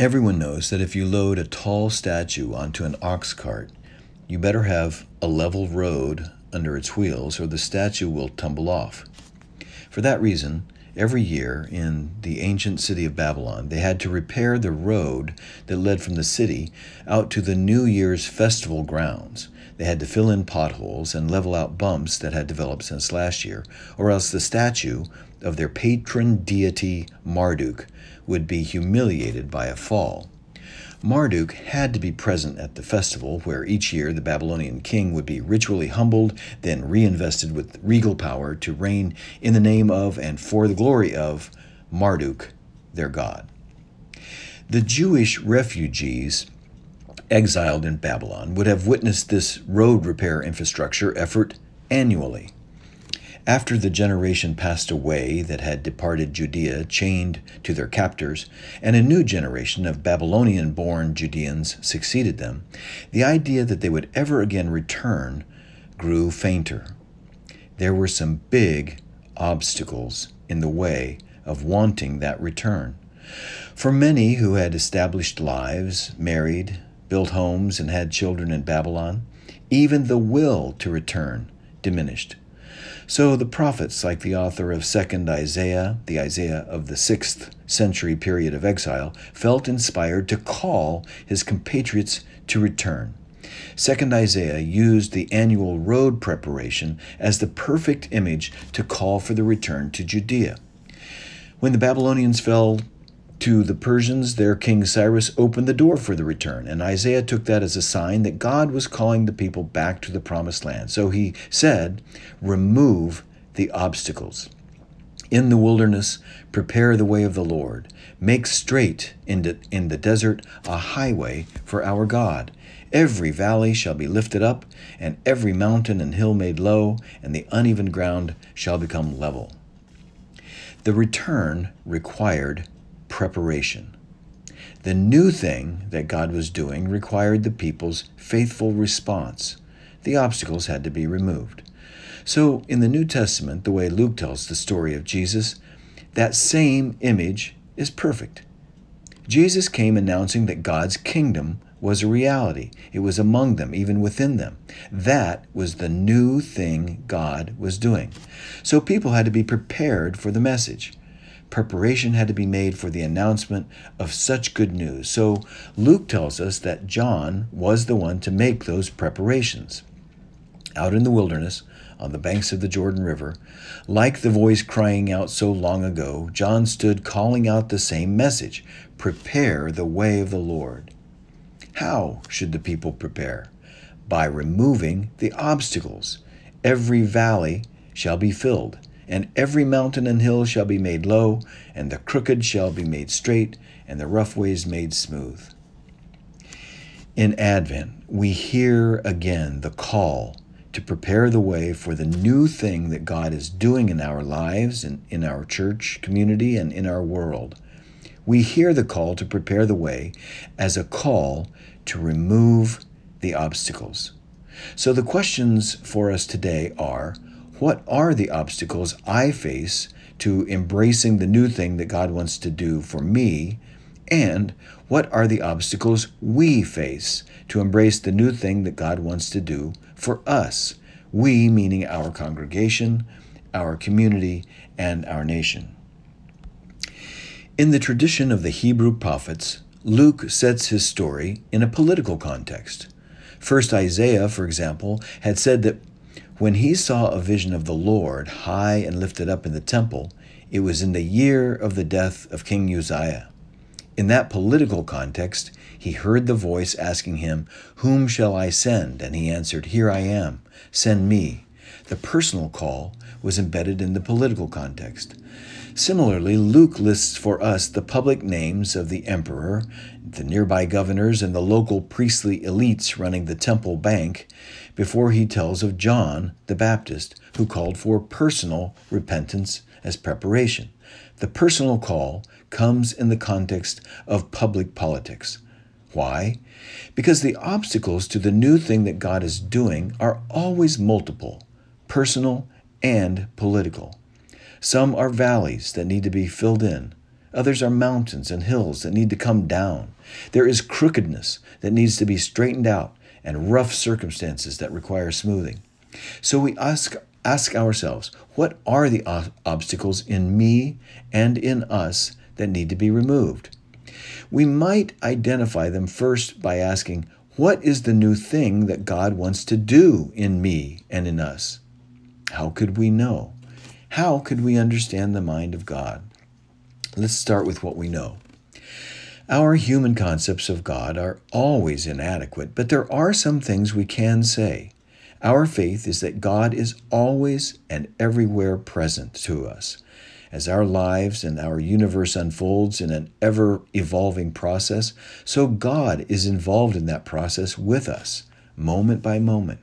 Everyone knows that if you load a tall statue onto an ox cart, you better have a level road under its wheels or the statue will tumble off. For that reason, every year in the ancient city of Babylon, they had to repair the road that led from the city out to the New Year's festival grounds. They had to fill in potholes and level out bumps that had developed since last year, or else the statue of their patron deity Marduk would be humiliated by a fall. Marduk had to be present at the festival, where each year the Babylonian king would be ritually humbled, then reinvested with regal power to reign in the name of and for the glory of Marduk, their god. The Jewish refugees exiled in Babylon would have witnessed this road repair infrastructure effort annually. After the generation passed away that had departed Judea, chained to their captors, and a new generation of Babylonian born Judeans succeeded them, the idea that they would ever again return grew fainter. There were some big obstacles in the way of wanting that return. For many who had established lives, married, built homes, and had children in Babylon, even the will to return diminished. So the prophets, like the author of 2nd Isaiah, the Isaiah of the 6th century period of exile, felt inspired to call his compatriots to return. 2nd Isaiah used the annual road preparation as the perfect image to call for the return to Judea. When the Babylonians fell to the Persians, their king Cyrus opened the door for the return, and Isaiah took that as a sign that God was calling the people back to the promised land. So he said, Remove the obstacles. In the wilderness, prepare the way of the Lord. Make straight in the, in the desert a highway for our God. Every valley shall be lifted up, and every mountain and hill made low, and the uneven ground shall become level. The return required preparation. The new thing that God was doing required the people's faithful response. The obstacles had to be removed. So, in the New Testament, the way Luke tells the story of Jesus, that same image is perfect. Jesus came announcing that God's kingdom was a reality. It was among them, even within them. That was the new thing God was doing. So people had to be prepared for the message preparation had to be made for the announcement of such good news. So Luke tells us that John was the one to make those preparations. Out in the wilderness, on the banks of the Jordan River, like the voice crying out so long ago, John stood calling out the same message Prepare the way of the Lord. How should the people prepare? By removing the obstacles. Every valley shall be filled and every mountain and hill shall be made low, and the crooked shall be made straight, and the rough ways made smooth. In Advent, we hear again the call to prepare the way for the new thing that God is doing in our lives and in our church community and in our world. We hear the call to prepare the way as a call to remove the obstacles. So the questions for us today are what are the obstacles I face to embracing the new thing that God wants to do for me? And what are the obstacles we face to embrace the new thing that God wants to do for us? We, meaning our congregation, our community, and our nation. In the tradition of the Hebrew prophets, Luke sets his story in a political context. First Isaiah, for example, had said that when he saw a vision of the Lord high and lifted up in the temple, it was in the year of the death of King Uzziah. In that political context, he heard the voice asking him, Whom shall I send? And he answered, Here I am, send me. The personal call was embedded in the political context. Similarly, Luke lists for us the public names of the emperor, the nearby governors, and the local priestly elites running the temple bank before he tells of John the Baptist, who called for personal repentance as preparation. The personal call comes in the context of public politics. Why? Because the obstacles to the new thing that God is doing are always multiple, personal and political. Some are valleys that need to be filled in, Others are mountains and hills that need to come down. There is crookedness that needs to be straightened out and rough circumstances that require smoothing. So we ask, ask ourselves what are the obstacles in me and in us that need to be removed? We might identify them first by asking, What is the new thing that God wants to do in me and in us? How could we know? How could we understand the mind of God? Let's start with what we know. Our human concepts of God are always inadequate, but there are some things we can say. Our faith is that God is always and everywhere present to us. As our lives and our universe unfolds in an ever evolving process, so God is involved in that process with us, moment by moment.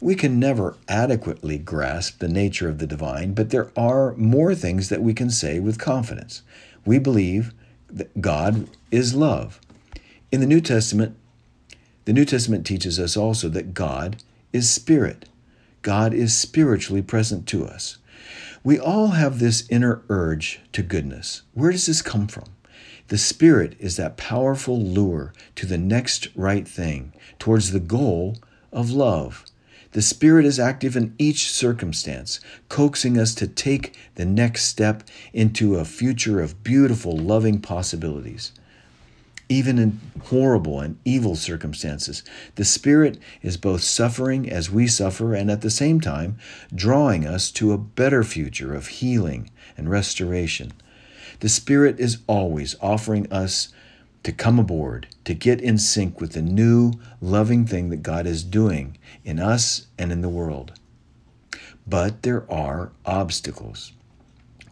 We can never adequately grasp the nature of the divine, but there are more things that we can say with confidence. We believe that God is love. In the New Testament, the New Testament teaches us also that God is spirit. God is spiritually present to us. We all have this inner urge to goodness. Where does this come from? The Spirit is that powerful lure to the next right thing, towards the goal of love. The Spirit is active in each circumstance, coaxing us to take the next step into a future of beautiful, loving possibilities even in horrible and evil circumstances. The Spirit is both suffering as we suffer and at the same time drawing us to a better future of healing and restoration. The Spirit is always offering us to come aboard, to get in sync with the new, loving thing that God is doing in us and in the world. But there are obstacles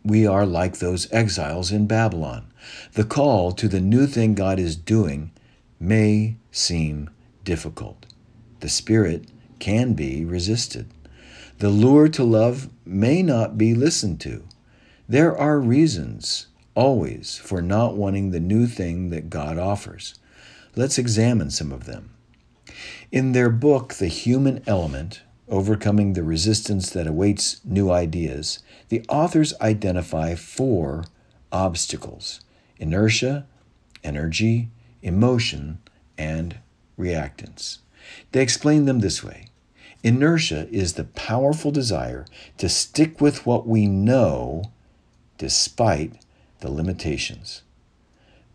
we are like those exiles in Babylon. The call to the new thing God is doing may seem difficult. The Spirit can be resisted. The lure to love may not be listened to. There are reasons, always, for not wanting the new thing that God offers. Let's examine some of them. In their book, The Human Element, Overcoming the Resistance That Awaits New Ideas, the authors identify four obstacles inertia, energy, emotion, and reactance. They explain them this way Inertia is the powerful desire to stick with what we know despite the limitations.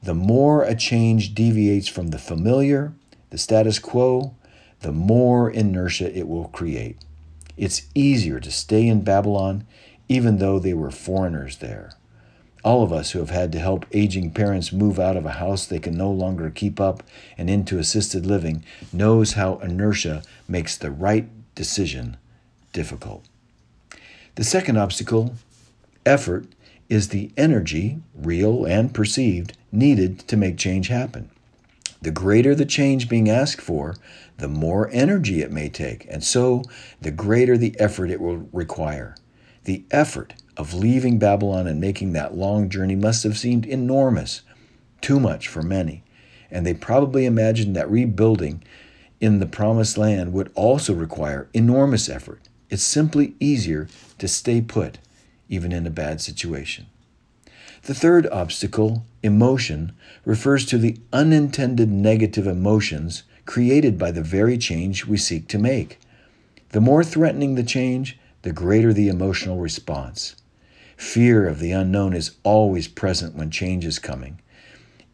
The more a change deviates from the familiar, the status quo, the more inertia it will create. It's easier to stay in Babylon even though they were foreigners there. All of us who have had to help aging parents move out of a house they can no longer keep up and into assisted living knows how inertia makes the right decision difficult. The second obstacle, effort, is the energy, real and perceived, needed to make change happen. The greater the change being asked for, the more energy it may take, and so the greater the effort it will require. The effort of leaving Babylon and making that long journey must have seemed enormous, too much for many, and they probably imagined that rebuilding in the promised land would also require enormous effort. It's simply easier to stay put, even in a bad situation. The third obstacle, emotion, refers to the unintended negative emotions created by the very change we seek to make. The more threatening the change, the greater the emotional response. Fear of the unknown is always present when change is coming.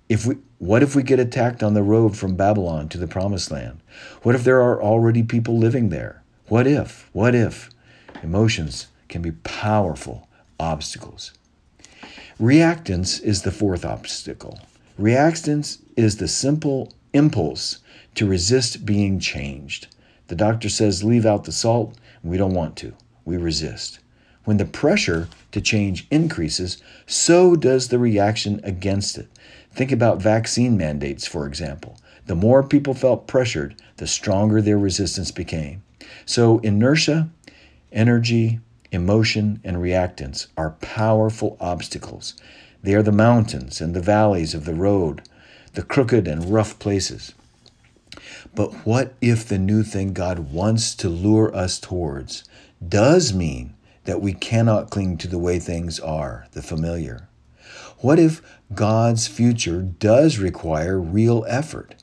If we, what if we get attacked on the road from Babylon to the promised land? What if there are already people living there? What if? What if? Emotions can be powerful obstacles. Reactance is the fourth obstacle. Reactance is the simple impulse to resist being changed. The doctor says leave out the salt, we don't want to. We resist. When the pressure to change increases, so does the reaction against it. Think about vaccine mandates, for example. The more people felt pressured, the stronger their resistance became. So, inertia, energy, emotion, and reactance are powerful obstacles. They are the mountains and the valleys of the road, the crooked and rough places. But what if the new thing God wants to lure us towards does mean that we cannot cling to the way things are, the familiar? What if God's future does require real effort?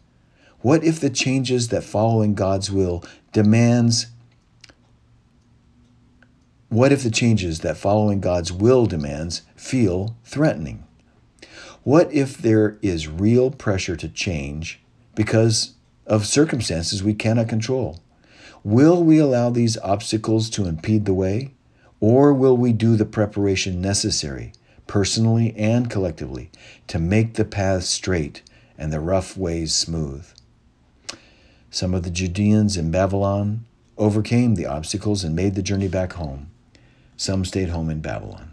What if the changes that following God's will demands what if the changes that following God's will demands feel threatening? What if there is real pressure to change because of circumstances we cannot control? Will we allow these obstacles to impede the way? Or will we do the preparation necessary, personally and collectively, to make the path straight and the rough ways smooth? Some of the Judeans in Babylon overcame the obstacles and made the journey back home. Some stayed home in Babylon.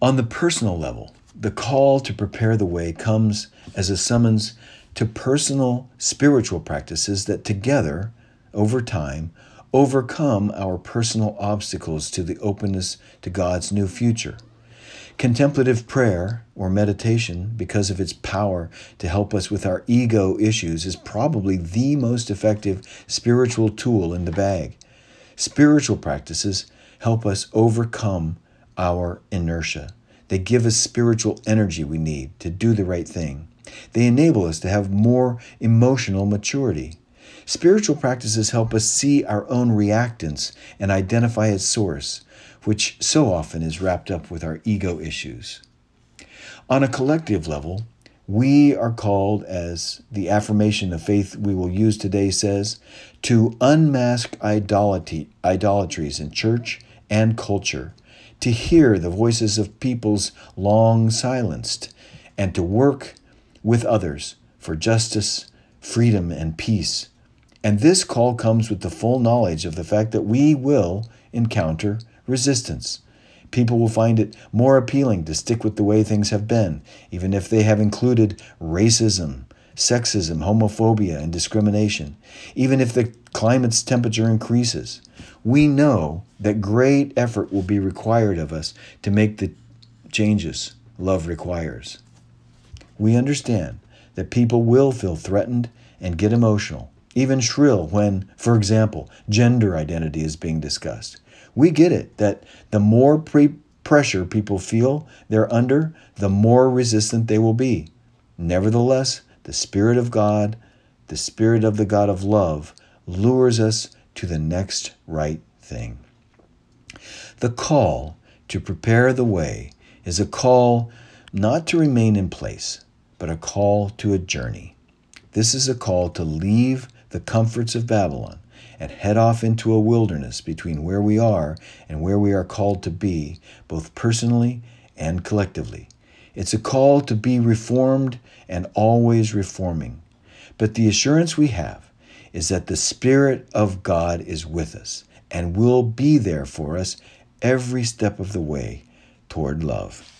On the personal level, the call to prepare the way comes as a summons to personal spiritual practices that together, over time, overcome our personal obstacles to the openness to God's new future. Contemplative prayer or meditation, because of its power to help us with our ego issues, is probably the most effective spiritual tool in the bag. Spiritual practices help us overcome our inertia. They give us spiritual energy we need to do the right thing. They enable us to have more emotional maturity. Spiritual practices help us see our own reactance and identify its source, which so often is wrapped up with our ego issues. On a collective level, we are called, as the affirmation of faith we will use today says, to unmask idolatry, idolatries in church and culture, to hear the voices of peoples long silenced, and to work with others for justice, freedom, and peace. And this call comes with the full knowledge of the fact that we will encounter resistance. People will find it more appealing to stick with the way things have been, even if they have included racism, sexism, homophobia, and discrimination, even if the climate's temperature increases. We know that great effort will be required of us to make the changes love requires. We understand that people will feel threatened and get emotional, even shrill when, for example, gender identity is being discussed. We get it that the more pre- pressure people feel they're under, the more resistant they will be. Nevertheless, the Spirit of God, the Spirit of the God of love, lures us to the next right thing. The call to prepare the way is a call not to remain in place, but a call to a journey. This is a call to leave the comforts of Babylon and head off into a wilderness between where we are and where we are called to be, both personally and collectively. It's a call to be reformed and always reforming. But the assurance we have is that the Spirit of God is with us and will be there for us every step of the way toward love.